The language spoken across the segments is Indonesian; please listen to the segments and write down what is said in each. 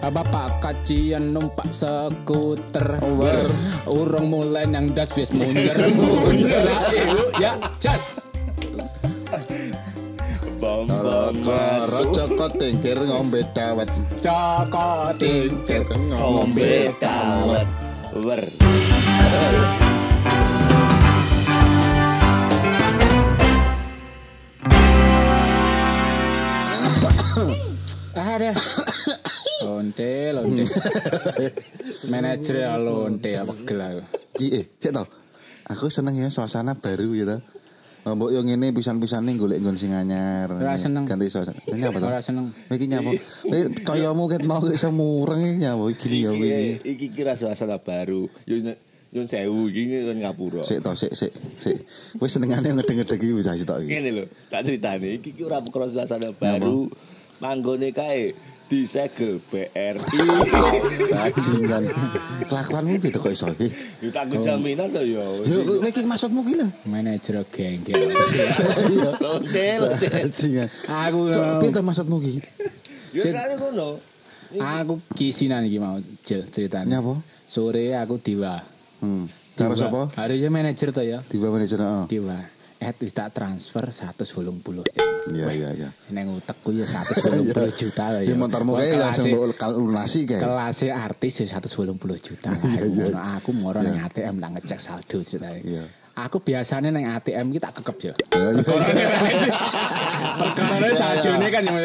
Bapak kacian numpak skuter Urung mulai yang das wis mundur mundur Ya, jas. Bambang Karo masuk. Joko tingkir ngombe dawet. Joko tingkir ngombe dawet. Wer. Ada Lonte, lonte Manajer ya lonte apa gelar eh, cek tau. Aku seneng ya suasana baru gitu. Mbok yo ngene pisan-pisane golek nggon sing anyar. Ora seneng. Ganti suasana. Ini apa to? Ora seneng Iki nyapa? Eh kayamu ket mau iso mureng iki nyapa iki ya Iki iki. iki kira suasana baru. Yo Yun sewu iki kan ngapura. Sik to, sik sik sik. Wis senengane ngedeng-ngedeng iki wis tok iki. Ngene lho, tak critani iki ki ora perkara suasana baru. Manggone kae disegel BRI. Bajingan. Kelakuanmu gitu kok iso iki. Yo tak jaminan to yo. Yo iki maksudmu ki lho. Manajer gengge Iya. Lonte, lonte. Bajingan. Aku piye to maksudmu ki? Yo kan ngono. Aku kisinan iki mau Jel, ceritane Nyapa? Sore aku diwa Hmm. Karo Diwa. sapa? Harusnya manajer to ya Tiba manajer heeh. Diwa Eh wis tak transfer 180 Iya iya iya. Neng utek ku ya 180 juta lah Ya motormu kae langsung lunasi kae. kelasnya artis ya 180 juta. Iya, iya. Aku moro nang ATM tak ngecek saldo ceritanya. Iya. Aku biasanya nang ATM kita kekep ya. Ya, iya. Perkara saldo ini kan yang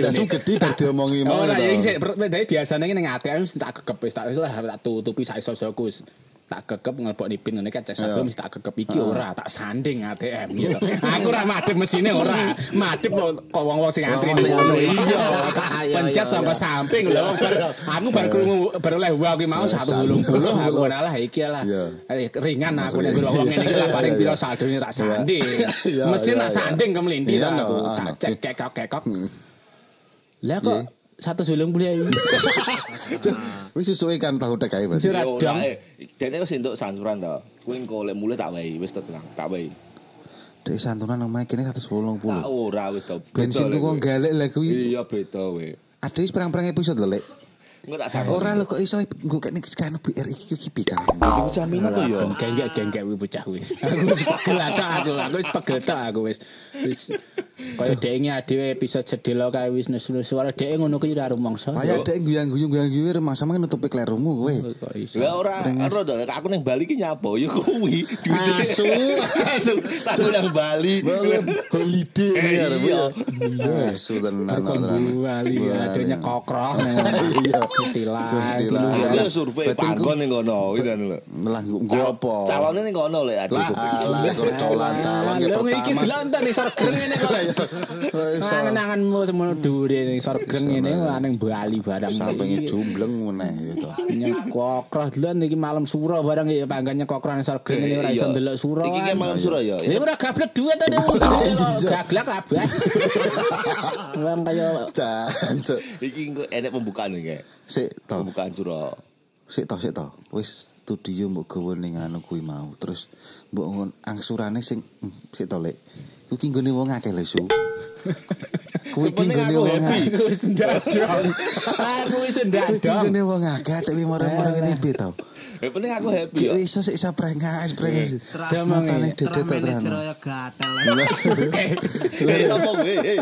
ndasmu gede bar diomongi mau. Oh, nah, ya biasanya nang ATM tak kekep tak lah tak tutupi sak iso-isoku wis. Tak kekep ngelpok pin ngene kan cek saldo Iya. mesti tak kekep iki ora tak sanding ATM gitu. Aku ora madhep mesine ora. Madhep kok wong-wong sing antri antri. Iya, Iya, pencet iya, sampai iya. samping lho. Bar- Aku baru krungu baru oleh wah ki mau 180 aku malah iki lah. Iya. Eh, Ringan aku nek wong ngene iki lah paling piro saldone tak sanding. Iya, Mesin iya, tak iya. sanding ke melindi Iya, ta aku. no, Tak cek kekok-kekok. Hmm. Lah kok satu sulung beli ayu. Wis susuke kan tahu tek ae berarti. Ora eh. Dene wis entuk santuran to. Kuwi engko lek mulai tak wehi, wis tenang, tak wehi. Dek santunan omahe kene 180. Tak ora wis to. Bensin ku kok lek, galek lah kuwi. kuwi. Iya beda we. Ada perang-perang episode lho, Lek. Engko tak sanggup. Ora lho kok iso nggo kene sekarang BR iki ki piye kan. Iku jaminan to yo. Genggek genggek wi bocah kuwi. Aku wis pegel aku, aku wis pegel aku wis. Wis kaya dhek dhewe episode sedelo kae wis nesu-nesu ora dhek ngono kuwi ora rumangsa. Kaya dek guyang-guyung guyang-guyung rumah sama kan nutupi klerumu kowe. Kok. Lah ora ora to, aku ning Bali ki nyapo yo kuwi. Asu. Asu. Tak nang Bali. Holiday Iya. ya. Asu tenan Bali adanya kokroh Iya. Kutilan. Aku tilu. yo survei panggon ning kono, kan lho. Lah nggo apa? Calonnya ning kono lek aku Lah survei. alah kok calon-calon ya Lah, iki pertama. delonten ning sorgen ngene kok. Angen-angenmu semono dhuwure ning sorgen ngene ning Bali barang. Sampinge jumbleng meneh gitu. nyekokroh delon iki malam suro barang ya panggane kokroh ning sorgen ngene ora iso Iya. ndelok suro. Iki ki malam suro ya. Ya ora gablek duit to ning Iya. gaglak abah. Wong kaya. Iki engko enek pembukaan iki. Sik to. Pembukaan suro. Sik to sik to. Wis studio mbok gawe ning anu kuwi mau. Terus mbok ngon angsurane sing hmm, sik to lek. Ku ki nggone wong akeh lho su. Kuwi ki nggone wong akeh. aku wis. Aku Kuwi ndadong. nggone wong akeh atik moro-moro ngene piye to. Ya penting aku happy yo. iso sik iso prengas prengas. Demang Matane iki. dedet to manajer terang. ya gatel. Eh sapa kowe? Eh.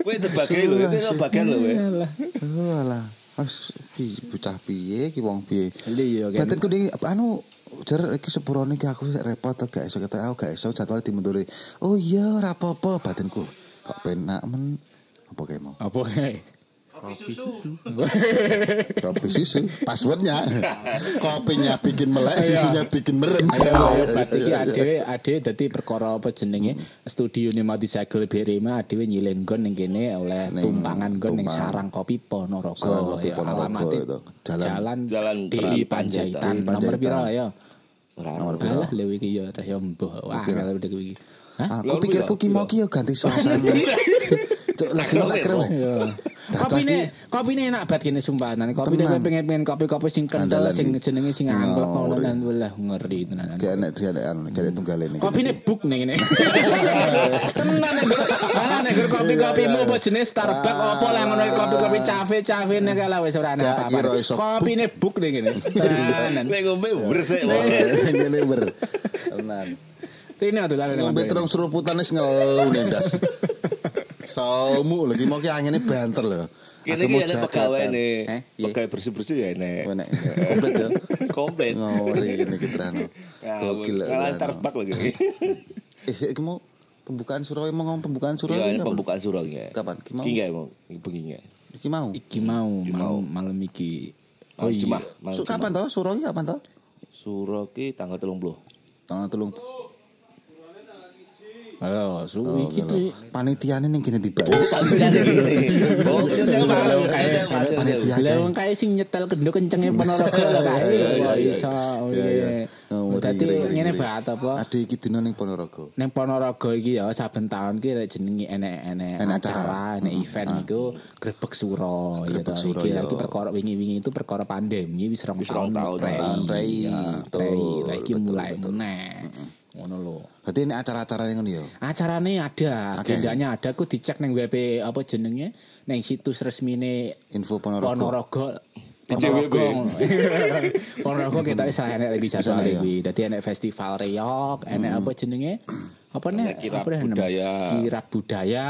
Kowe terbagi lho, itu iso bagian lho kowe. Alah. Pi- bocah piye ki wong piye. Iya kan. Batinku di anu jar iki sepurone iki aku sik repot to gak iso kata aku gak iso jadwal dimunduri. Oh iya ora apa-apa batinku kok penak men apa kayak mau Apa kae? Kopi susu. kopi susu passwordnya kopinya bikin melek Iya. susunya bikin merem Ayo iki adewe adewe dadi perkara apa jenenge studio ne mau disegel Berema adewe nyilin gon ning kene oleh tumpangan gon ning Tumpang. sarang kopi Ponorogo. Ya, itu. Jalan- Jalan di Panjaitan. Nomor piro ya? Nomor piro? Alah lewi iki ya terus ya mbuh. Wah, Piro? kalau udah iki. Hah? aku pikirku ki mau ki yo ganti suasana Cuk, lagi tak. Kopine kopine enak banget kene sumpah. Nang kopine Tenang. pengen pengen kopi-kopi sing kental sing jenenge sing angklek ngono dan walah ngeri tenan. kayak enek dia ada anu nih Kopi ini buk nih ini. Tenan nih. Mana nek kopi-kopimu apa jenis Starbucks apa lah ngono kopi-kopi cafe-cafe nek ala wis ora ana Gak apa-apa. kira iso Kopine buk ning ngene. Tenan. Nek ngombe bersih. Ngene ber. Tenan. Rene dolan nang Ngombe terus seruputane wis ngelu Saumu lagi mau ki angine banter lho. Kene iki ana jagatan. pegawai nih. Eh, iya. Pegawai bersih-bersih ya nek. Enak. Komplit ya. Komplit. Ngori ini kita Rano. Gokil. Ngalah Rano. Starbucks lagi. Eh, iki mau pembukaan surau mau ngomong pembukaan surau Iya, ini kapan? pembukaan surau ya. Kapan? Ki mau? Ki mau, bengi. Iki mau. Iki mau malam malam iki. Oh, Jumat. kapan toh? Surau iki kapan toh? Surau ki tanggal 30. Tanggal telung. Halo, su Oh, iki gitu. Panitiane ning kene tiba. Panitia gini. Oh, itu saya mas. Halo, Itu kayak- saya mas. panitia. Lah wong kae sing nyetel kenduk kencenge Ponorogo lho kae. Iya, iya, Kok iya. iso. Iya, iya. Oh, ngeri, Dadi ngene banget apa? Ade iki dina ning Ponorogo. Neng Ponorogo iki ya saben taun ki rek jenenge enek-enek Enek acara, enek event iku grebek suro ya Grebek to. suro, Iki lagi perkara wingi-wingi itu perkara pandemi wis rong Wis rong taun taun. Lah iki betul, mulai meneh. Ngono lho. Berarti ini acara-acara yang ngono ya. Acarane ada, Oke. agendanya ada. Ku dicek neng WP apa jenenge, neng situs resmine Info Ponorogo. Ponorogo. Ponorogo. Ponorogo kita wis enek lagi jadwal iya. iki. Dadi enek festival reok, enek apa jenenge? Apa nih? Kirab namanya? budaya. Kirab budaya.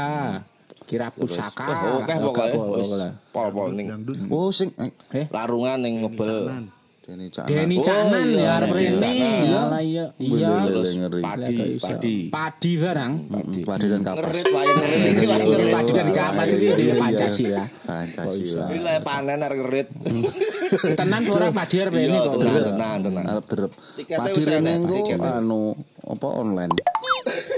Kirab pusaka. Oh, Oke pokoknya. Apa, Wis, pokoknya. Pol-pol ning Oh sing eh, Eh, larungan ning ngebel. Deni Cak. Deni Oh, Canan iya, ya arep rene. Canan. Ya lah iya. Iya. Padi, padi. Padi barang. Mm, Padi dan kapas. Ngerit wae ngerit iki ngerit. padi dan kapas iki itu iya. Pancasila. Pancasila. Wis wae panen arek ngerit. Tenan ora padi arep rene Iya, kok. tenan, tenan. Arab derep. Padi wis rene anu apa online.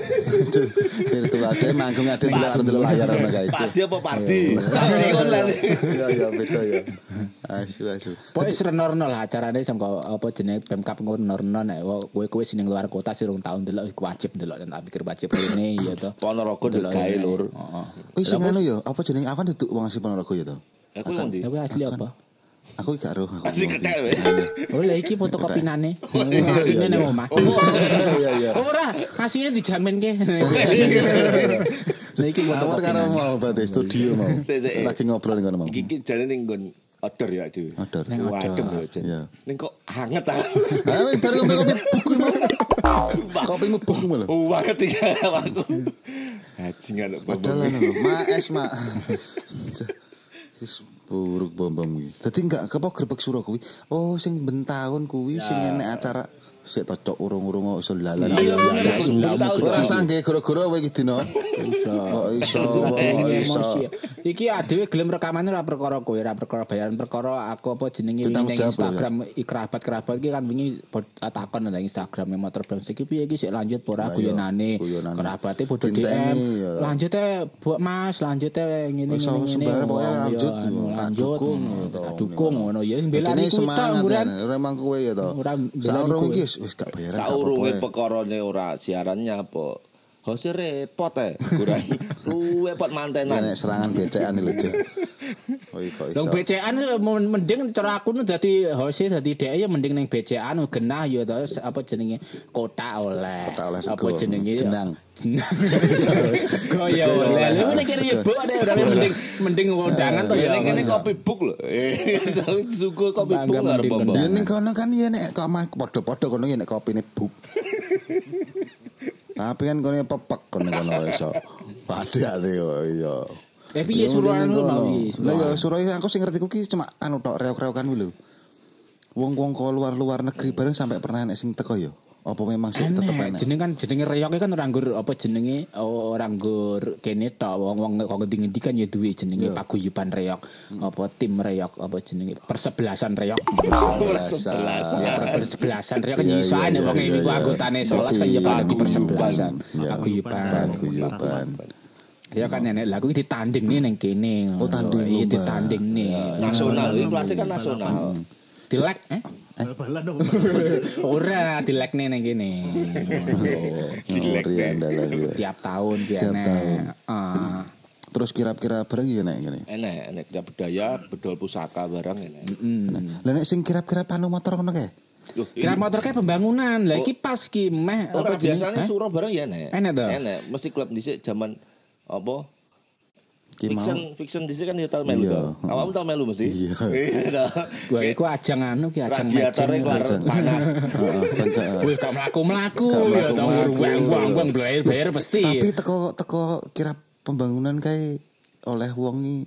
Virtual ade manggung ade ndelok ndelok layar ana kae. Padi apa padi? Padi online. Iya iya beda ya. Asu asu. Pokoke wis reno-reno lah acarane sangka apa jenenge Pemkap ngono-reno nek wo- kowe kowe sing luar kota sih rong tahun delok wajib delok dan tak pikir wajib rene ya to. Ponorogo gawe lur. Heeh. Wis sing anu ya, apa jenenge aku kan duduk wong asli Ponorogo ya to. Aku ngondi. Ya kowe asli apa? Aku gak roh aku. Asli kethek wae. Oh lah iki fotokopinane. Asline nang omah. Iya iya. Ora, asline dijamin ke. Lah iki Awar karo mau berarti studio mau. Lagi ngobrol ngono mau. Iki ki jane ning nggon odor ya, Dewi. Odor. Ning. Wadem ya, Jen. Iya. Ning kok hangat ah. Ayo bar kopi kopi buku mau. Kopi mu buku mau lho. Oh, banget iki aku. Hajingan kok. Padahal lho, ma es ma. Buruk bom bom kuwi. Dadi enggak kepo grebek suro kuwi. Oh sing ben taun kuwi sing enek acara sik tocok urung-urung kok iso lalan. Iya. Ora sangge gara-gara kowe iki dino. Kok iso kok Ini iso. emosi. Iki adewe gelem rekamane ora perkara kowe, ora perkara bayaran perkara aku apa jenenge ning jawab, Instagram kerabat-kerabat iki kan wingi takon nang Instagram motor brand iki piye iki sik lanjut ora iya, guyonane. Kerabate padha DM. ya. Lanjut e buat Mas, lanjut e ngene ngene iya, lanjut, lanjut. dukung, ngono ya belani kuwi ya. Ora kowe ya to. Ora wis- wis gak bayaran. Saurunge pekorone ora siarannya apa. Hose repot eh. Kurang luwe pot Ya mantenan. nek serangan becekan lho, Cuk. Oh iya kok Dong iso. Men- mending cara aku nu dadi host dadi dhek ya mending ning BCAN genah ya to apa jenenge kota oleh. Kotak oleh apa jenenge Jenang. Jenang. Sego ya oleh. Lu nek kene ya buk deh ora mending mending undangan to Ya ya. ning kene kopi book lho. Eh, suku kopi book arep apa. Ya ning kono kan ya nek padha-padha kono ya nek kopine buk. Tapi kan kono pepek kono kono iso. Padane yo iya. Eh piye suruhan lu mau iki? Lah ya suruh aku sing ngerti ku ki cuma anu tok reok-reokan kuwi lho. Wong-wong kok luar-luar negeri bareng sampai pernah nek sing teko yo. Apa memang sih tetep enak? jeneng kan jenenge reyoke kan ora nggur apa jenenge oh, ora nggur kene tok. Wong-wong kok ngendi-ngendi kan ya duwe jenenge Iya. paguyuban reyok apa tim reyok apa jenenge persebelasan reyok Sebelasan. ya per- persebelasan reyok kan Iya, iya, wong iya, ini iya. anggotane sebelas kan ya pagi persebelasan. Paguyuban. Paguyuban. ya kan nenek lagu iki ditanding nih neng kene. Oh, tanding iya ditanding nih. Nasional, ini kan nasional. dilek eh Bal-balan dong. ora dilek nih neng kene Dilek, Ngori Nek. andalan ya. tiap tahun Tiap tahun. biasanya ah Terus kira-kira bareng ya nek ngene. Enek, enek kira budaya, bedol pusaka barang enek. Mm. Lah nek sing kira-kira panu motor ngono kae. Kira motor kayak pembangunan. Lah iki pas ki meh jeneng- biasanya suro barang ya enek. Enek toh? Enek, mesti klub dhisik zaman apa Mau. Fiction fiction dhisik kan ya tau melu Iya. to. Awakmu tau melu mesti. Iya. Iya. Gua iku ajang anu ki ajang panas. Wis gak mlaku-mlaku ya to mlaku-mlaku. buang-buang bayar-bayar pasti. Tapi teko teko kira pembangunan kae oleh wong iki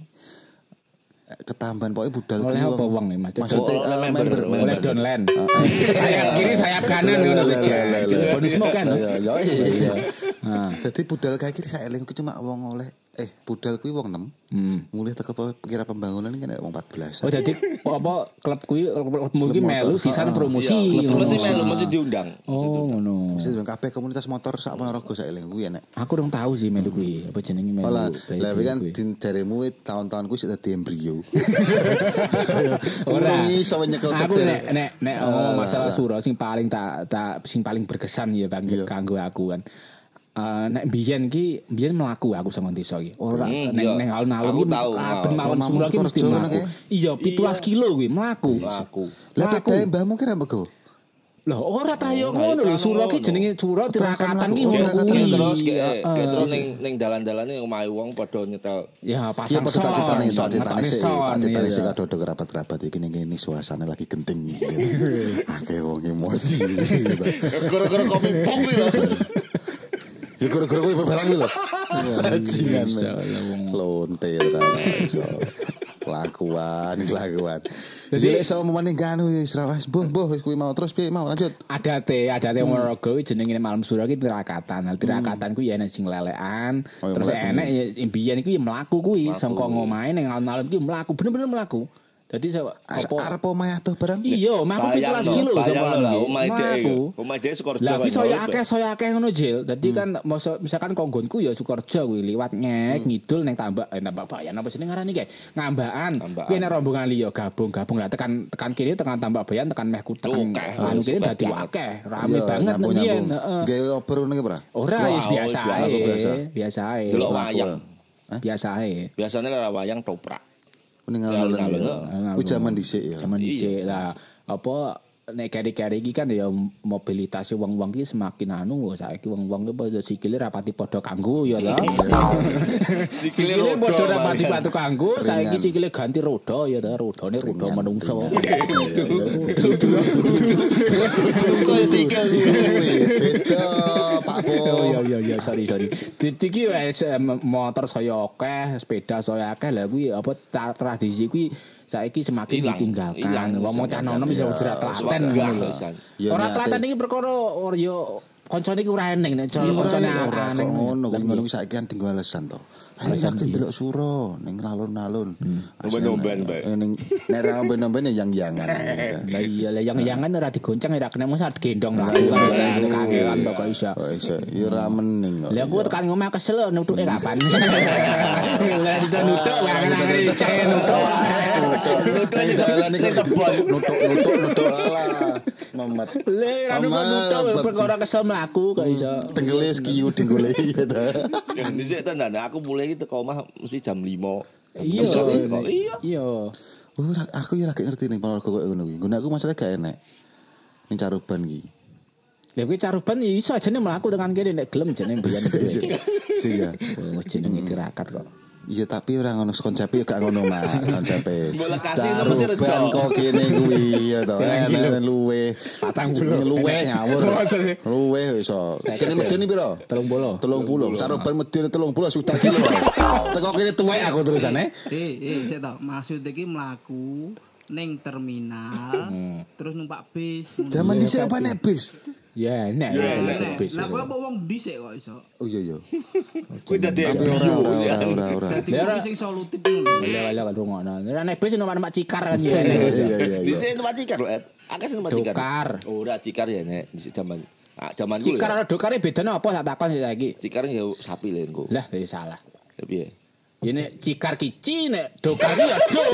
eh, ketambahan pokoknya budal Oleh apa wong iki, Mas? Maksudnya Oh, oleh eh, member, member, oleh downline. sayap kiri sayap kanan ngono lho Jan. Bonus mau kan. Iya, iya, iya. Nah, Jadi budal kae iki saya eling cuma wong oleh eh budal kuwi wong 6. hmm. Mulai teko kira pembangunan kan ada wong 14. Oh jadi apa klub kuwi klubmu Klub melu sisan Ah, promosi. Iya, mesti melu mesti diundang. Oh ngono. Mesti dengan kabeh komunitas motor sak Ponorogo saya eling kuwi enek. Aku dong tahu sih melu kuwi. Apa jenenge melu? Bayi lah kan jaremu kuwi tahun-tahun kuwi sik dadi embrio. Ora. Iso nyekel Aku nek nek nek Ah, masalah lah. suro sing paling tak tak sing paling berkesan ya Bang Iya. kanggo aku kan. Eh nek biyen ki biyen mlaku aku sama desa ki. Ora Hmm, neng iya. neng alun-alun ki mau. mawon suro ki mesti mlaku. Iya 17 kilo kuwi mlaku. Aku. Lah Mlaku. pedae mbahmu kira mbego. Loh ora trayo Ora, ngono lho ora suro ki jenenge suro tirakatan ki Oh, tirakatan. kuwi. Terus Heeh. kayak terus ning ning dalan-dalane omahe wong padha nyetel. Ya Iya pasang son, Cacetane iya. sih kadang kerabat-kerabat iki ning kene suasana lagi genting. Akeh wong emosi. Gara-gara kopi pong kuwi. Ya gara-gara kowe iki lho. Bajingan. Bisa, ya, wong. Lonte. Kelakuan, kelakuan. Jadi lek sama maning kanu wis ra wis mbuh mbuh kuwi mau terus piye mau lanjut. ada teh ada teh Ponorogo jenenge malam suro ki tirakatan. Nah, tirakatan ku ya enek sing lelekan, Oh, ya terus enek ya impian iku ya mlaku kuwi sangka ngomahe ning alun-alun ki mlaku bener-bener mlaku. Dadi saya apa arep omahe atuh barang. Iya, mlaku 17 kilo iki. omahe dhek. Mlaku. Omahe dhek Sukoharjo. Lah kan, saya akeh saya akeh ngono Jil. Dadi Hmm. kan masa- misalkan konggonku ya Sukoharjo kuwi liwat ngek ngidul ning tambak eh tambak bayan apa jenenge ngarani kae? Ngambakan. Tambaan. Kuwi nek rombongan liya gabung-gabung lah tekan tekan kene tekan tambak bayan tekan meh tekan anu kene Oke dadi banget. akeh. Rame Iya, banget. Heeh. Oper ngono ki, Bra. Ora Wah, wis biasa ae. biasa. Biasa ae. Delok wayang. Biasa ae. Biasanya lara wayang toprak. Ning Ya, alun-alun. Kuwi zaman dhisik ya. Zaman dhisik lah apa nek kari-kari iki kan ya mobilitas wong-wong ki semakin anu saiki wong-wong ki padha sikile rapati padha kanggo ya ta. Sikile Sikile padha rapati padha kanggo saiki sikile ganti roda ya ta rodane roda menungso. Saya sikil. Beda, Pak Bo. Oh iya iya iya. Sorry sorry. Dadi ki wis eh, motor saya akeh, sepeda saya akeh. Lah kuwi apa tra- tradisi kuwi saiki semakin Hilang, ditinggalkan. hilang, Wong mau canom bisa Iya, ora telaten ngono pisan. Ya, Ora niate. telaten iki perkara yo kancane iki ora eneng nek Ora kancane ora Lah, ngono kuwi saiki kan tinggal alasan to. Alasan iki delok suro ning alun-alun. Nomben-nomben, Mbak. Eh, Ning nek ra nomben-nomben ya yang-yangan. Lah iya lah yang yangan ora digoncang ora kena mesti gendong lah kan kangelan to kok iso. Oh iso, ya ra mening kok. Lah aku tekan ngomong kesel nutuke kapan. Lah itu nutuk wae kan ngene cek nutuk. Nutuk dalan iki tebon. Nutuk nutuk nutuk ora nutuk nutuk Mamat. perkara kesel mlaku kok iso. Tenggele skiu dinggole gitu. Ya dhisik tenan aku mulai iki teko omah mesti jam 5. Iya. Iya. Iya. Oh, ra- aku ya lagi ngerti ning Ponorogo kok ngono kuwi. Aku masalah gak enek. Ning caruban iki. Ya kuwi caruban ya iso ajane mlaku tekan kene nek gelem jenenge mbiyen. Sih ya. Oh jenenge tirakat kok. Iya tapi ora ngono konsepnya gak ngono mah konsepe. Mbok lekasi itu mesti rejo. Kok kene kuwi ya to. Luwe. Patang puluh. luwe ngawur. Sih? Luwe iso. Kene medeni piro? Telung bolo. 30. Caruban medeni 30 sudah kilo. Teko kene tuwek aku terusane. Eh, eh, saya tahu. Maksud iki mlaku ning terminal, terus numpak bis. Zaman dhisik apa nek bis? Ya, nek Ya, ya, bis. Lah kowe apa wong dhisik kok iso? Oh iya iya. Kuwi dadi ora bio. ora ya. ora ora ora. Dadi Ya, wong ora. sing solutif ngono. Iya, iya kan rungokno. Nek nek bis nomor mak cikar kan ya. Iya iya iya. Dhisik numpak cikar lho, Ed. Akeh sing numpak cikar. Dokar. Ora cikar ya nek dhisik zaman. Ah, zaman dulu. Cikar ya. karo dokare bedane apa tak takon sih saiki. Cikar ya sapi lho engko. Lah, jadi salah. Ya piye? Ini cikar kici nek dokar ya do.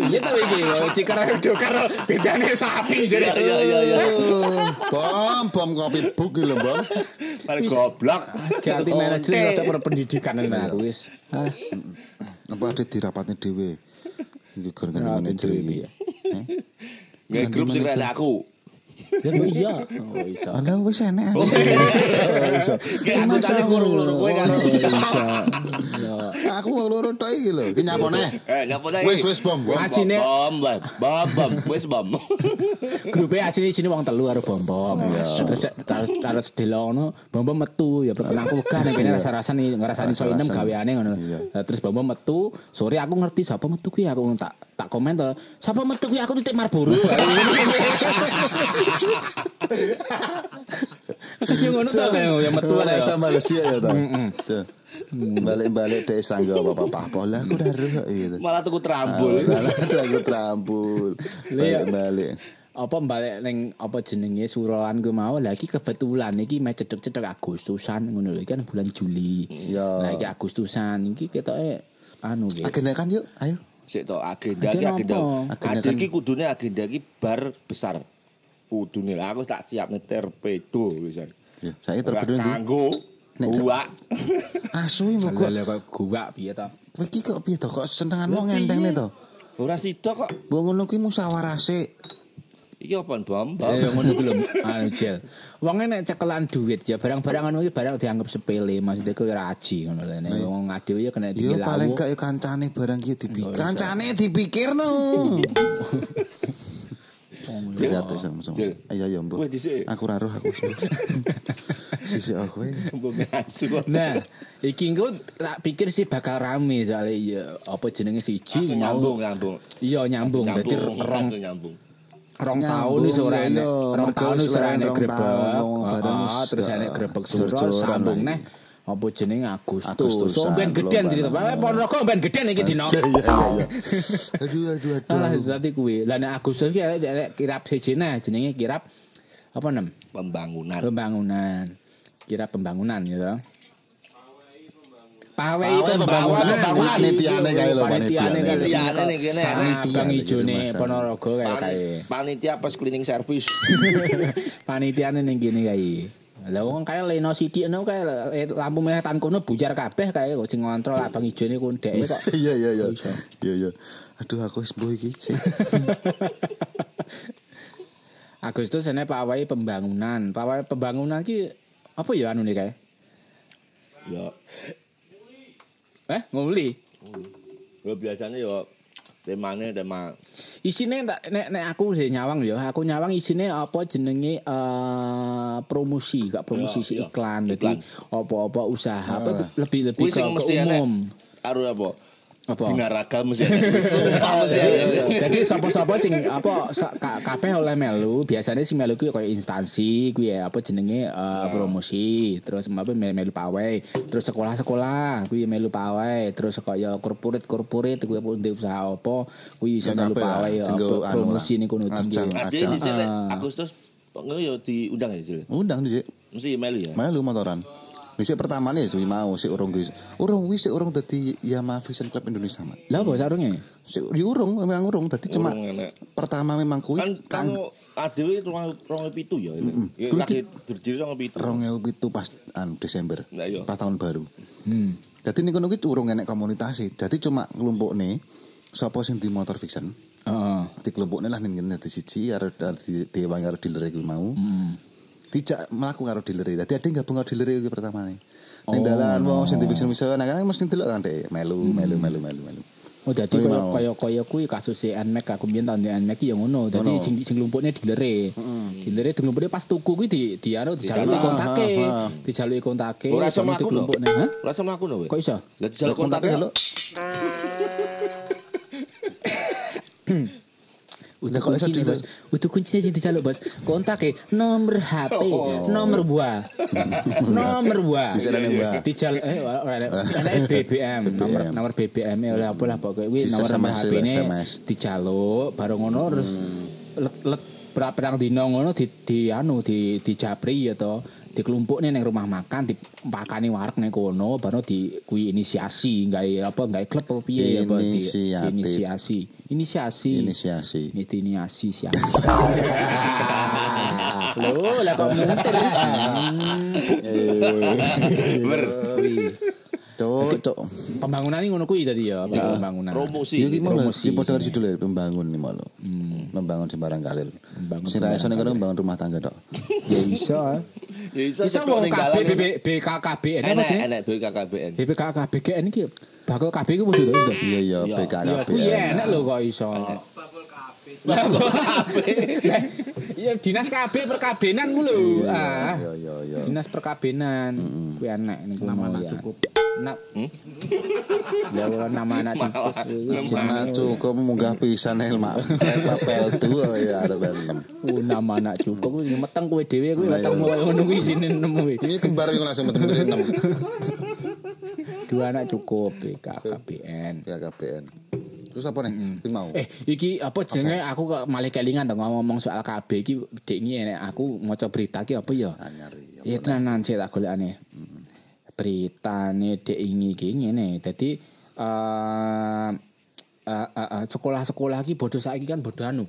Iya ta iki cikar karo dokar bedane sapi jadi. Iya iya iya. Bom bom kopi buk lho, Bom. Mari goblok. Ganti manajer rada berpendidikan nah aku wis. Apa ada di rapatnya dhewe? Iki gara ganti Rapat manajer iki. iya. Nggak grup sing rene aku. Ya iya. Oh iso. Alah wis enek. Nggak aku tadi kurung lho kowe kan. Oh. Ya. aku wong loro tok iki lho. Ki nyapone. Eh, nyapa lagi? Wis wis bom. Bom, Asine- bom, bom, bom, bom, wis bom. Grupe asine sini wong telu karo bom-bom. Terus terus terus delono bom-bom metu ya perkenalan aku wegah nek kene rasa-rasane ngrasani so inem gaweane ngono. Lah, Terus bom-bom metu, sore aku ngerti sapa metu kuwi aku tak tak komen to. Sapa metu kuwi aku titik Marlboro. Aku ngono to ya metu ya. sama Malaysia ya to. Balik-balik dek sangga apa-apa. Lah aku udah roh gitu. Malah tuku trambul. Aku trampul. Iya. Balik-balik. apa balik neng apa jenenge suroan gue mau lagi kebetulan iki meh cedek-cedek Agustusan ngono lho kan bulan Juli. Ya. Lah iki Agustusan iki ketoke anu gitu. Agenda kan yuk, ayo. Sik to agenda Agenda iki agenda. kan- iki kudune agenda iki bar besar. Kudune lah aku tak siap ngeter pedo wisan. Ya, saya Ora terpedul ndi? kanggo Nek cek- uak. Asu iki kok. Lah kok gua piye to? Kowe iki kok piye to? Kok senengan Lah, wong enteng piye? to? Ora sida kok. Wong ngono kuwi musyawarah sik. Iki apa? Bom. Ya ngono kuwi lho. Anu jel. Wong nek cekelan duit ya barang-barang anu iki barang dianggap sepele maksudnya kuwi raji ngono lho. Nek wong adewe ya kena Yo dilawu. paling gak yo kancane barang ki dipikir. Kancane dipikirno. Jatuh sama sama. Ayo yo mbok. Aku ra roh aku. Sisi aku. Nah, iki engko tak pikir sih bakal rame soalnya ya apa jenenge siji nyambung nyambung. Iya nyambung. Dadi rong nyambung. Rong tahun wis ora iya, enek iya. rong tahun wis ora enek grebek. Heeh, terus enek grebek suro jor-joran sambung neh. Apa jenenge? Agustus. So ben gedean lomba cerita. Pak Ponorogo ben gedean iki dino. Iya iya iya. Aduh aduh Alah aduh. dadi kuwi. Lah nek Agustus ki enek kirap siji nah jenenge kirap apa nem? Pembangunan. pembangunan. Kirap pembangunan gitu Pawai Pawai pembangunan, pembangunan. Panitiane kae lho, panitiane kae. Panitiane kene. Ijone gitu, Mas. Ponorogo kae kae. Pani- Panitia pas cleaning service. Panitiane ning kene kae. Lah wong kae leno sithik no kae eh, lampu merah tan kono bujar kabeh kae kok sing ngontrol abang ijone ku ndeke kok. Iya iya iya. Iya iya. Aduh aku wis mbuh iki. Agustus ene pawai pembangunan. Pawai pembangunan ki apa ya anu nih kae? Ya, Eh, nguli. lo biasanya ya temane tema Isine tak nek nek aku sih nyawang ya, aku nyawang isine apa jenenge eh promosi, gak promosi si ya. iklan. Dadi apa-apa usaha apa lebih lebih kuwi ke, ke umum. karo apa? Apa? Binaraga mesti enek. Sumpah mesti enek. Jadi sapa-sapa sing apa kabeh oleh melu, biasanya sing melu kuwi kaya instansi kuwi ya, apa jenenge eh, promosi, terus apa melu, pawai, terus sekolah-sekolah kuwi melu pawai, terus kaya corporate-corporate kuwi apa ndek usaha apa kuwi iso Ya, melu lah. pawai ya, anu promosi lah. ning kono tinggi. Ajang. Ade di sini Ah. Agustus ngono ya diundang ya. Undang Dik. Mesti melu ya. Melu motoran. Bisa pertama nih cuy mau si urung guys. Urung wis si urung dadi Yamaha Vision Club Indonesia mat. Lah apa sarunge? Si di urung memang urung dadi cuma pertama memang kuwi Kan kan adewe rong rong pitu ya. Ya, Kuwi Lagi pitu. 2007 pas anu Desember. Nah, iya. Pas tahun baru. Hmm. Jadi nih kono kuwi urung enek komunitas sih. Jadi cuma kelompok nih sapa sing di motor fiction. Heeh. Di kelompok nih lah nih dadi siji karo di dewa karo dealer kuwi mau. Hmm. Dijak mlaku karo dealer. Dadi ade gabung karo dealer kuwi pertama nih. Ning Oh. dalan wong sing di fiction bisa nah kan mesti delok kan dek melu melu melu melu melu. Oh kaya mau. kaya kaya kuwi kasus si Nmax aku mbiyen tahun Nmax ya ngono. Dadi sing sing lumpukne dilere. Dilere dilumpukne pas tuku kuwi di di anu dijaluki kontake. Dijaluki kontake. Ora iso mlaku lho. Ora iso mlaku lho. Kok iso? Lah dijaluk kontaknya delok. Kok iso kunci dilere? bos. Udah kuncinya sing dijaluk bos. Kontake nomor HP, nomor buah. nomor buah. Mbak. Dijal eh BBM, nomor nomor BBM -e oleh apa lah pokoke kuwi Bisa nomor HP-ne SMS. dijaluk bareng ngono terus let let berapa perang dino ngono di, di anu di di japri ya to dikelumpukne ning rumah makan dipakani wareg ning kono baru di kuwi inisiasi gawe apa gawe klub apa piye ya apa di, inisiasi inisiasi. Inisiasi. inisiasi. Siapa Loh, lah kok munter. Ber. Cok, cok. Pembangunan ini ngono kuwi tadi ya, pembangunan. Promosi. Ya ki mau promosi. padha judul membangun nih malu. Membangun sembarang kalir. Membangun Sing ra iso kono membangun rumah tangga tok. Ya iso. ah. Ya iso Iso wong ning KB BKKBN sih? enek BKKBN. BPKKBN iki bakal KB ku kudu to. Iya iya Iya. BKKB. Ya enak lho kok iso. Bakul kabeh. Lah, Ya dinas KB perkabenan ku lho. Ah. Iya iya iya. Dinas perkabenan. Kuwi enak niku Nama mau anak ya. cukup. Nak. Hmm? Ya ora nama anak cukup. Mana cukup munggah pisan helma. Papel tuh ya ada ben. Oh, nama anak cukup kuwi meteng kowe dhewe kuwi ketemu koyo ngono kuwi sini nemu kuwi. Ini kembar yang langsung betul-betul enam. Dua anak cukup BKKBN. BKKBN. Terus apa nih? Ki mau. Eh, iki apa jenenge aku kok malah kelingan to ngomong soal KB iki dek iki enek aku maca berita iki apa ya? Anyar ya. Ya tenan sih tak golekane. Beritane dek ini iki ngene. Dadi eh eh, eh, eh, sekolah-sekolah iki bodoh saiki kan bodoh anu.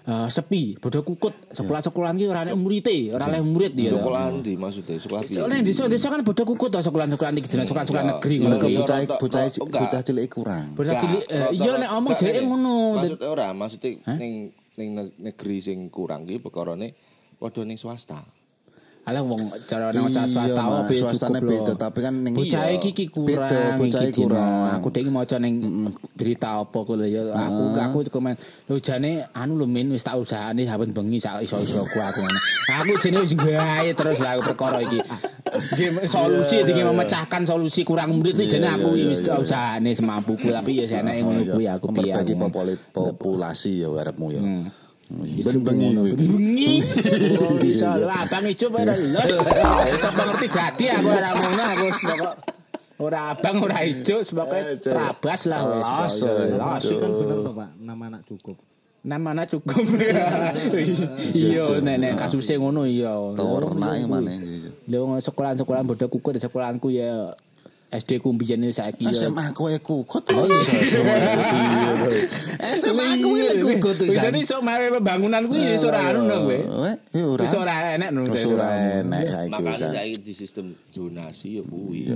Eh, sepi, bodoh kukut. Sekolah-sekolah iki ora ana murite, ora oleh murid ya. Sekolah ndi maksudnya? Sekolah piye? Soalnya di desa kan bodoh kukut to sekolah-sekolah iki dina Ya, negeri ya, ngono Mereka kuwi. iya. bocah rontok- bocah enggak. bocah cilik kurang. Bocah cilik eh, iya nek omong jeke ngono. Maksudnya ora, maksudnya ning ning ne- negeri sing kurang iki perkarane padha ning swasta. Alah wong cara nang swasta Iya, Mas, suasana beda tapi kan ning Bocah iya. iki ki kurang bocah kurang. Aku iki maca ning berita apa ku lho ya. Aku aku komen lho jane anu lho min wis tak usahane saben bengi sak iso-iso ku aku. Aku jene wis gawe terus lah aku perkara iki. Game solusi iki memecahkan solusi kurang murid iki jane Iya, aku iya, wis iya, usahane semampuku tapi ya seneke ngono kuwi aku piye Memperbaiki populasi ya arepmu ya. Hmm. Ben bengi. bengi. Bisa lho abang ijo pada los. Iso ngerti dadi aku ora ngono aku pokok ora abang ora ijo sebagai trabas lah. Los, Los. Kan bener toh Pak, nama anak cukup. Nama anak cukup. Iya nek nek kasuse ngono iya. Torna yang mana? Lho sekolah-sekolah bodoh kuku sekolahanku ya SD ku mbiyen saiki ya. SMA aku ya kukut. Oh iya. SMA aku ya kukut. Wis dadi iso mawe pembangunan kuwi iso ora anu no kowe. Weh, ya ora. Wis ora enek no. Wis ora enek saiki Makanya wisan. saiki di sistem zonasi ya kuwi.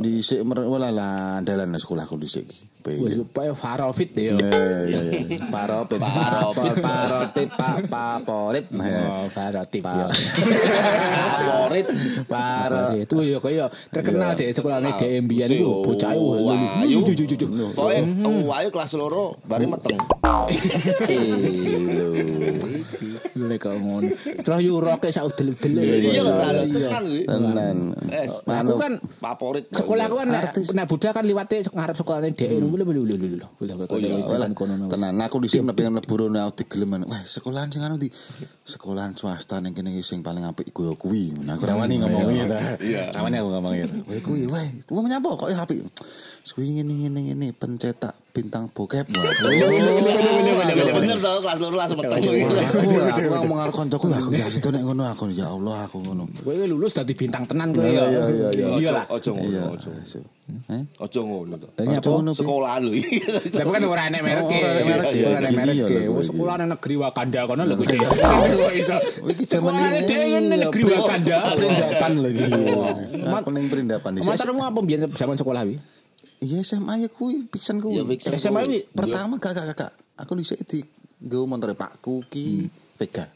Di sik wala lah dalan sekolahku di sik. Wis supaya farofit ya. Iya iya iya. Paropit, paropit, paropit, pak paporit. Oh, farotip ya. Favorit. Paro. Itu ya kaya terkenal deh sekolahnya Terkenal. DM mbiyen iku bocah ju. Pokoke wae kelas loro bari meteng. Lek kok ngono. Terus yo roke sak udel-udel. Iya lah, tenan. Tenan. Wes, Aku kan favorit. Sekolah aku kan nek nek budak kan liwate ngarep sekolahnya dhek lho lho lho lho lho. Oh, iya. Tenan aku dhisik pengen mlebu rono aku digelemen. Wah, sekolahan sing anu di sekolahan swasta ning kene sing paling apik iku ya kuwi. Nah, aku rawani ngomong ngene ta. Iya. Rawani aku ngomong ngene. Kuwi, wah, kuwi nyapa kok ya apik. Kuwi ngene ngene ngene pencetak bintang bokep. Bener to kelas loro langsung meteng. Aku ngomong karo koncoku aku ya situ nek ngono aku ya Allah aku ngono. Kowe lulus dadi bintang tenan kowe Iya, ya. iya, iya, iya. Iya. Ojo ngono, Iya. ojo. Eh? Ojo ngono to. Sekolah lho iki. Tapi kan ora enek merek. Oh, ora merek. Ora enek merek. Iya, lho, Wis iya. sekolah nang negeri Wakanda kono lho kuwi. Iso. Iki jaman ini iya, negeri Wakanda. Perindapan lagi. Mat- Aku ning perindapan di Motormu apa biyen zaman sekolah wi? Iya SMA ya kuwi, piksan kuwi. Ya, SMA. Pertama kakak kakak, aku dhisik di nggo motor Pakku ki Vega.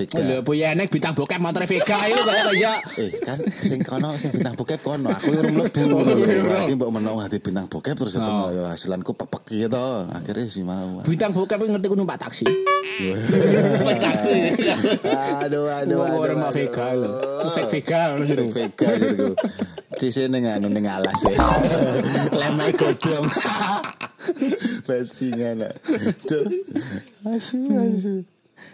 Vega. Lho punya enek bintang bokep motor Vega itu kaya kaya Eh kan sing kono sing bintang bokep kono, aku urung mlebu. Lagi mbok menok ngati bintang bokep terus Oh. ya hasilanku pepek gitu. Akhirnya sih mau. bintang bokep ngerti ku numpak taksi. Taksi. aduh aduh aduh. orang mak aduh. Vega lho. Vega lho. Vega gitu. Cise ning anu ning alas ya. Lemai godong. Bajingan. Cuk. Asu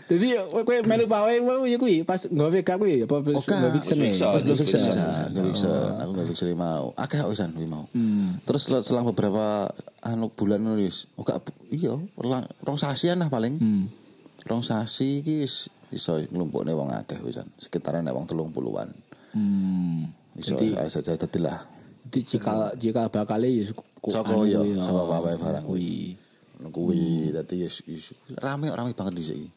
Jadi kowe melu pawe mau ya kuwi pas nggawe Vega kuwi apa Oke, nggawe Vixen ya? Vixen. Pas bisa, Vixen. gue bisa, aku gak bisa mau. Akeh kok kuwi mau. Hmm. Terus sel- selang beberapa anu bulan nulis, oh gak iya, rong sasian lah paling. Hmm. Rong sasi iki wis iso nglumpukne wong akeh wisan, sekitaran nek wong 30-an. Hmm. Iso saja dadi lah. Jadi jika jika bakal ya Saka anu ya, kuwi, saka oh, wae barang. Kuwi. Kuwi dadi wis wis- rame rame banget di sini.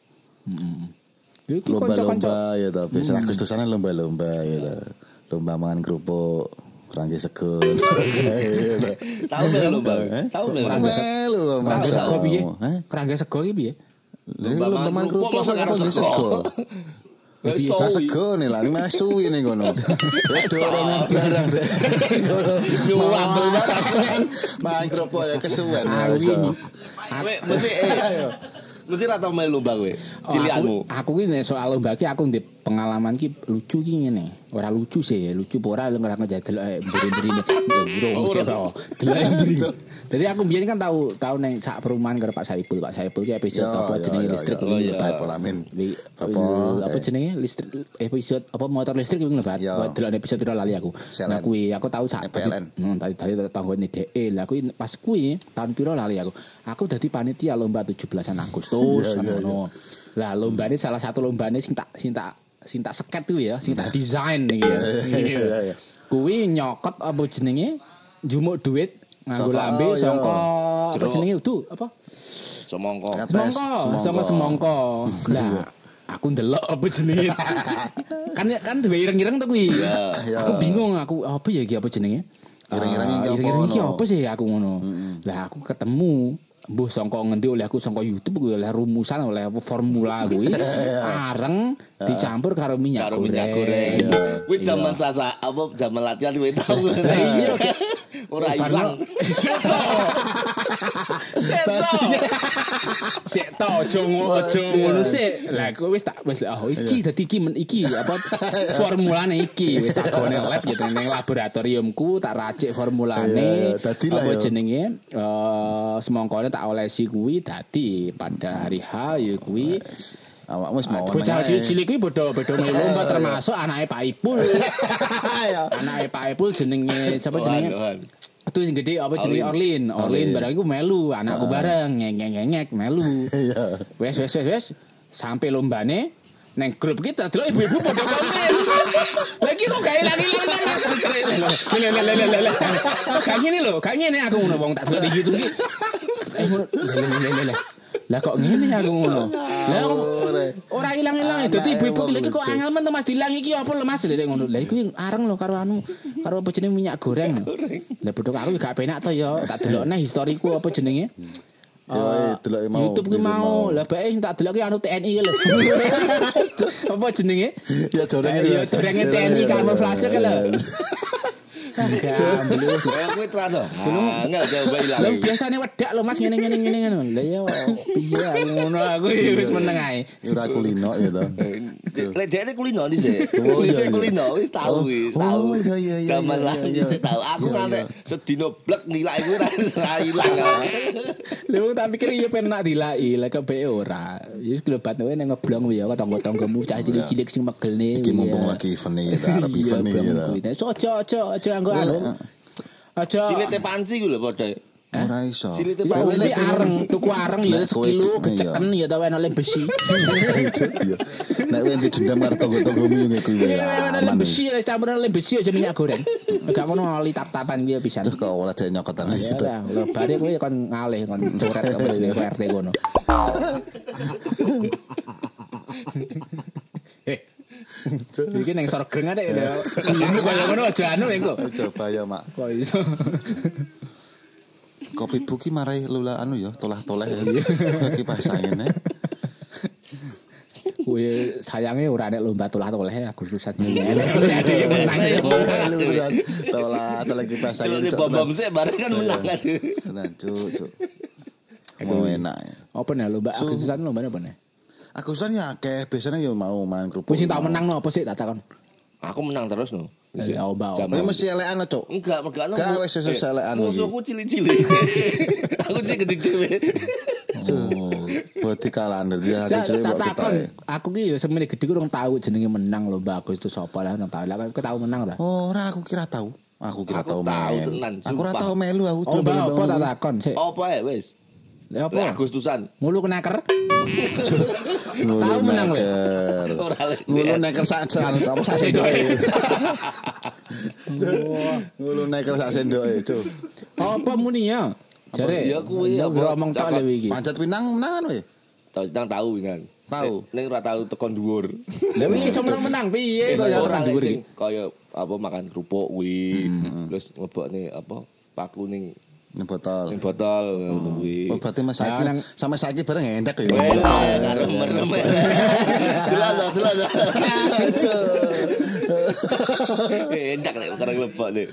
Ya kanca-kanca Lomba-lomba ya ta, biasa Agustusan lomba-lomba ya. Lomba mangan kerupuk, rangge segun. Tahu melu lomba. Tahu melu. Rangge Kerangga sego piye? Kerangga sego iki piye? Lomba mangan kerupuk kok karo rangge sego. Wis sego nih lah, ini malah suwi nih kono. Ya dorongan barang deh. Barang. Main kerupuk ya kesuwen. ya, Awi. iso. Kowe mesti eh. Mesti ra tau melu lomba kowe. Oh, Cilianmu. aku, aku ki soal lomba ki aku ndek pengalaman ki lucu ki ngene. Ora lucu sih, lucu ora lu ora ngejadel eh mburi-mburine. Burung sih to. Delok mburi. Jadi aku biyen kan tahu tahu neng sak perumahan karo Pak Saipul. Pak Saipul ki episode apa jenenge listrik iya. lebat. Apa? Li- Apa, eh. jenenge listrik episode apa motor listrik kuwi lebat. Delok episode piro lali aku. Nah kuwi aku tahu sak PLN. Hmm, tadi tadi tanggone DE lah kuwi pas kuwi tahun piro lali aku. Aku dadi panitia lomba 17-an Agustus ngono. Lah lombane salah satu lombane sing tak sing tak sing tak seket kuwi ya, sing tak desain iki ya. Iya, iya. Kuwi nyokot apa jenenge? Jumuk duit nganggo lambe iya. sangka apa jenenge udu apa? Semongko. Semongko, sama semongko. Lah, aku ndelok apa jenenge. kan kan duwe ireng-ireng tuh kuwi. Iya. Iya. Aku bingung aku apa ya iki apa jenenge? Ireng-ireng Ah, iki apa sih aku ngono. Lah aku ketemu Mbuh sangka ngendi oleh aku sangka YouTube kuwi oleh rumusan oleh formula kuwi areng dicampur karo minyak Karo minyak goreng. Kuwi zaman sasa apa zaman latihan kowe tau. Iya. Ora Eh, ilang. Seto. Seto. Seto aja aja ngono sik. Lah kowe wis tak wis oh iki dadi iki iki apa formulane iki wis tak gone lab gitu ning laboratoriumku tak racik Iya, formulane iya, lah apa ya. jenenge eh semongkone tak olesi kuwi dadi pada hari H ya kuwi Awakmu wis mau. Bocah cilik kuwi bodo-bodo melu termasuk anake Pak Ipul. Ya. Anake Pak Ipul jenenge sapa jenenge? Itu sing gede apa jenenge Orlin. Orlin barang iku melu, anakku bareng ngeng-ngeng melu. Iya. Wes wes wes wes sampai lombane neng grup kita delok ibu-ibu padha komen. Lagi kok gak langsung keren. Le le le le le. Kok gak ngene lho, gak ngene aku ngono wong tak delok di YouTube Eh. Lah kok ngene aku ngono. Lah ora ilang-ilang dadi ibu-ibu ki lagi kok angel men Mas dilang iki apa lho Mas lek ngono. Lah iku areng lho karo anu karo apa jenenge minyak goreng. Lah bodho aku gak penak to ya tak delokne historiku apa jenenge. Ya, Eh, deloke mau, YouTube ki mau. Lah bae tak delok ki anu TNI lho. Apa jenenge? Ya jorenge. Ya dorenge TNI kamuflase ki lho. Gambel. Kayak kowe terano. Angel coba ilang. Lah biasane wedak lho Mas ngene ngene ngene ngono. Lah ya piye ngono aku ya wis meneng ae. Ora kulino ya to. Lek dhekne kulino dhisik. Oh, iya, Dhisik iya. kulino wis tau Oh, wis, oh, tau. iya, iya, iya, Zaman iya, lah iya. dhisik tau. Aku Iya, iya. sedino blek nilai kuwi ra ra ilang. Lho tak pikir ya penak dilai kok bae ora. Ya klebat wae nang ngeblong ya tangga-tanggamu cah cilik-cilik sing megelne. Iki mumpung lagi event iki arep Iya, event iki ta. kuwi. So anggo anu. Aja. Silite panci ku lho padha. Ora iso. Silite Ya panci. areng, tuku areng ya sekilo tuku, keceken ya ta le besi. Iya. Nek kowe didendam karo tangga-tanggamu yo kuwi. Ya le besi campuran le besi aja minyak goreng. Gak ngono oli tap-tapan kuwi pisan. Tuh kok ora dene nyokotan Ya gitu. lah, lho bare kowe kon ngalih kon coret jenenge RT kono. Iki ning sorgeng ada ya. Ilmu kaya ngono aja anu engko. Coba ya, Mak. Kok iso. Kopi buki marai lula anu ya, tolah-tolah ya. Angin ya. Kuwi sayange ora nek lomba tulah toleh Agustusan ngene. Ada yang menang ya. Tolah, tolah kipas Celuk angin. di bom-bom sik bareng kan menang kan. Tenan, cuk, cuk. Mau enak ya. Apa nih lomba Agustusan lomba apa nih? Agustusan ya akeh biasanya ya mau main kerupuk. Sing tau menang no apa sih tak takon. Aku menang terus no. Ya oba. Jam- Kowe mesti elekan cuk. Enggak, enggak Gak, wis sesuai selekan iki. Musuhku cilik-cilik. Aku sih gede dhewe. Oh, buat dikalan dia Saya hati cilik tak buat kita. ya. aku ki ya semene gede ku urung tau jenenge menang lomba Agustus sapa lah nang tau. Lah aku tau menang ta. Oh, ora aku kira tahu. Aku kira Aku tahu tahu tenan, Aku ora sumpah. tahu melu aku. Oh, coba mbak, apa tak takon sik. Apa ya wis? Lek apa? Agustusan. Mulu kenaker. Tahu menang, Le. Ngulu neker sak apa sak sendoke. Ngulu neker sak sendoke, cuk. Apa muni ya? Jare. iya kuwi, ya apa, ngomong tok lho iki. Panjat pinang menangan we. Tahu nang tahu kan. Tahu. Ning ora tahu tekon dhuwur. Lah iki iso menang-menang piye kok ya lek dhuwur iki. kaya apa makan kerupuk kuwi. Terus ngebokne apa paku ning Ning botol. ning botol ngono kuwi. Oh, berarti Mas saiki nang- sampai saiki bareng endak ya. Wela karo merem. Delok delok. Endak nek karo lebok nek.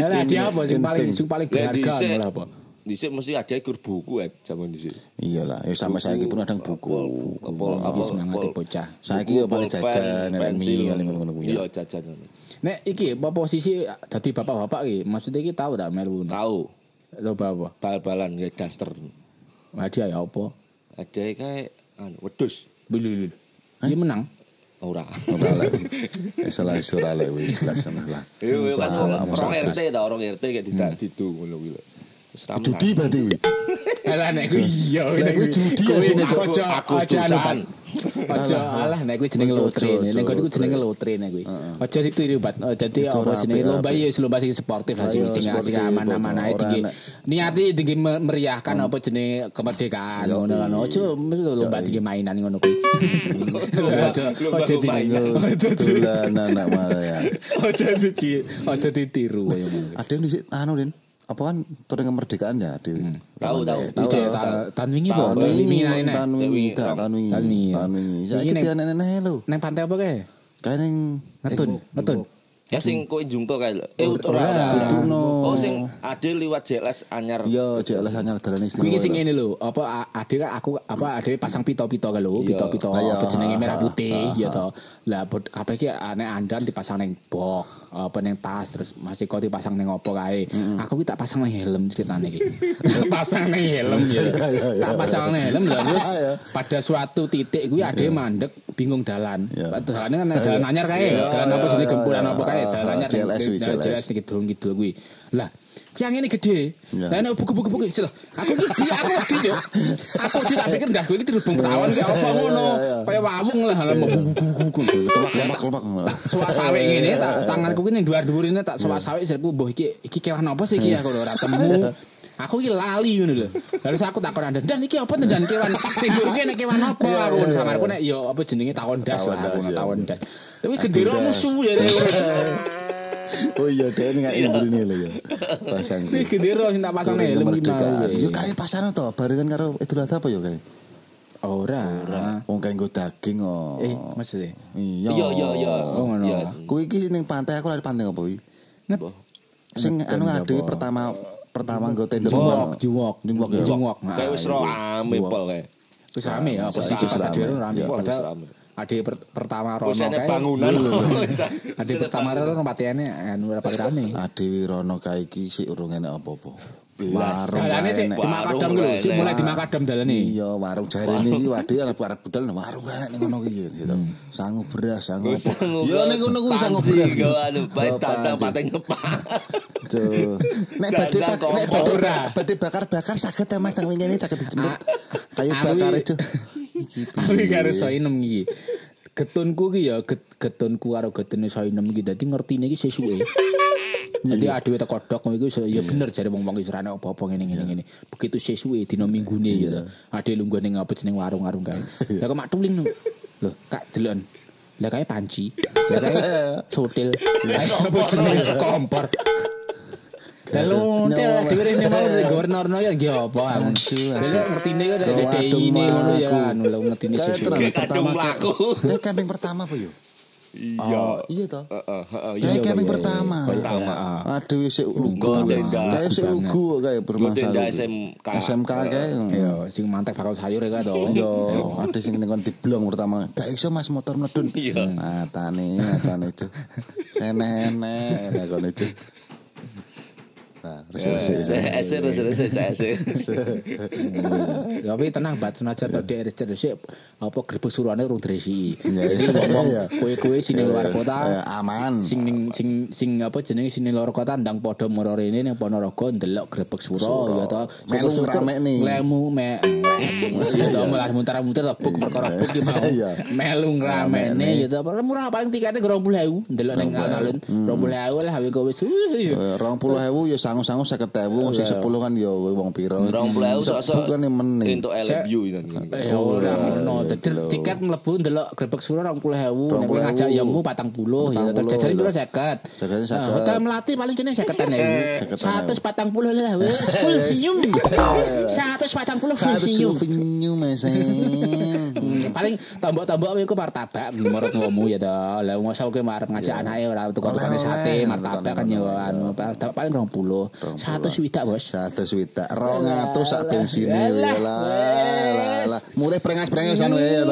Ya lah dia apa sing paling sing paling berharga apa? Dhisik mesti ada ikur buku ya zaman dhisik. Iyalah, ya sampai saiki pun ada buku. Apa Apa semangat bocah. Saiki ya paling jajan, nek mie, paling ngono kuwi. Iya jajan. Nek iki apa posisi dadi bapak-bapak iki? Maksudnya iki tahu tak melu? Tahu Lomba apa? bal-balan kayak daster. Hadiah ya apa? Ada kayak anu wedhus. Bilul. Dia menang. Ora. Ora lek. Wis lah wis ora lek wis lah seneng lah. Iya iya kan orang RT ta orang RT kayak tidak didu ngono kuwi Judi berarti wi. Alah nek kuwi iya Lah, kuwi judi ya sini, Cok. Ojo Aku ojo anu tusan. Pak. Ojo alah nek kuwi jenenge Ojo, lotre. Nek kuwi jenenge lotre nek kuwi. Ojo ditiru Bat. Dadi Itu apa jenenge lomba ya lomba sing sportif lah sing sing sing aman-aman ae tinggi. nek- Niati tinggi meriahkan apa jenenge kemerdekaan ngono kan. iya. Mesti lomba tinggi mainan ngono kuwi. Lomba ojo mainan. Dolanan nak malah ya. Ojo ditiru. Ada anu Din. Apa kan turun kemerdekaan ya, Ade. Tahu, tahu. Tahu. Iki tahu. ta- tahun wingi Tahu, apa? tahu. Tahun wingi nane. Tahun wingi, gak ya. Tahun wingi. Wingi Saiki neng- dia nenek lho. Neng pantai apa kae? Kayak ning Ngetun, ngetun. Ya sing kowe jungto kae lho. Eh Ora. ora. Kuduno. Oh sing ade liwat JLS anyar. Yo, cek lah hanya dalan istimewa. Kuwi sing ngene lho, apa ade aku apa ade pasang pito-pito kan lho, Iya. pito-pito Iya. apa jenenge merah Ah, putih ya to. Lah kabeh iki ane andan dipasang ning bok, apa ning tas terus masih kok dipasang ning opo kae. Aku ki tak pasang ning helm ceritane iki. pasang ning helm ya. Tak pasang ning helm lah terus Iya. pada suatu titik kuwi ade mandek bingung dalan. Iya. Dalane kan dalan anyar kae, Iya, dalan apa iya, jenenge iya, gempuran iya. apa kae, dalan anyar JLS. JLS iki durung kidul kuwi. Lah, yang ini gede. Iya. Lah nek buku-buku sih Aku iki aku wedi yo. Aku wedi tak pikir gas kowe iki dirubung perawan ki apa ngono. Iya, iya. Kaya wawung lah lah buku-buku. Kemak kemak. Suwak sawe ngene tak tanganku ki ning dhuwur-dhuwur ini tak suwak sawe jarku mbuh iki iki kewan apa sih iki aku ora temu. Aku iki lali ngono lho. Terus aku takon andan, "Dan iki apa dan kewan?" Ki nek kewan apa? Aku ngono samarku nek yo apa jenenge tawon das Tawon das. Tapi gendera musuh ya. Oh iya, dia ini nggak ini lho ya. Pasang. Ini gendera sing tak pasang helm iki mau. Yo kae pasan to, barengan karo Idul Adha apa yo kae? Ora. Wong kae nggo daging kok. Eh, maksudnya Iya. Iya iya iya. Oh, ngono. Iya. Kuwi iki ning pantai aku lari pantai apa? Apa? Sing anu apa? ade pertama pertama nggo tenda Juwok, juwok, Juwok ya. Juwok. Nah, Kayak wis ro ame Juwok. pol kae. Wis rame ya, posisi rame, pas rame. rame. Iya, Padahal ade per- pertama rono kae. bangunan. Ade pertama rono patiane anu ora pati rame. Ade Wirono kae iki sik urung enek apa-apa. Belas. Warung Dalane sih enek. di Makadam lho, sih enek. mulai di Makadam dalane. Iya, warung jarene iki waduh arep arep budal nah, warung enek ning ngono iki gitu. Sangu beras, sangu. Iya ning ngono kuwi sangu beras. Go anu bae tandang pateng ngepak. Tuh. Nek badhe nek badhe bakar-bakar saged ya Mas teng ngene saged dijemur. Kayu Aku bakar itu. Iki iki karo Soinem iki. Getunku ki ya get- getunku karo getune Soinem iki dadi ngertine iki sesuke. Jadi adewe teko dok iku ya bener jare wong-wong iki ora apa-apa ngene ngene ngene. Begitu sesuke dina minggune ya. Ade lungguh ning apa jeneng warung-warung kae. Lah kok mak tuling lho. Kak delon. Lah kae panci. Lah kae sotil. Lah jeneng kompor. Lalu nanti lah dhewe rene mau gubernurno ya nggih apa aku. Lah ngertine kok ada Waduh, DI ini ngono ya aku. anu lho ngertine. Kadung Pertama mlaku. Kayak camping pertama apa yo? Iya. Iya toh. Heeh, heeh. Kayak Iya, camping iya, pertama. iya. Pertama. Aduh wis lugu. Kayak sik lugu kayak bermasalah. SMK. SMK kayak. Ya, sing mantek bakal sayur ya to. Yo, ada sing ning kon diblong pertama. Gak iso Mas motor mledun. Iya. Matane, matane itu. Senene, nek kon itu. Nah, saya eser. Ya tapi tenang bat senajan dhek terus sik apa grebek suruhane urung dresi. Iya, Jadi iya. ngomong Iya. kowe-kowe sing ning luar kota aman. sing sing sing apa jenenge sing luar kota ndang padha mara rene ning Ponorogo ndelok grebek suro ya to. Melu ngeramekne. Lemu me. Ya to malah mutar-mutar buk perkara buk ki mau. Iya. Melu ngramene ya to. Murah paling tiketnya 20.000 ndelok ning alun-alun 20.000 lah hawe kowe wis. Eh, 20.000 ya sangu-sangu mau 50.000 wong sing 10 kan ya wong piro. 20.000 Sepuluh sosok kan yang meneh. Untuk LMU ini. Eh ora ngono. Dadi tiket mlebu ndelok grebek suara 20.000. Nek kowe 20.000. ngajak yamu 40 ya. Terus 40, jajare piro lho. 50. Jajare 50. Nah, Hotel Melati paling kene 50 ewu. 140 lah wis full senyum. 140 full senyum. senyum Mas. Hmm, paling tombok-tombok kowe iku martabak menurut ngomu ya to. Lah mosok kowe arep ngajak anake ora tukang-tukang sate, Oleh-oleh, martabak kan yo anu paling 20. 100 swidak, Bos. Satu swidak, rong atus sak lah, lah, lah. Mulai prengas-prengas anu ya.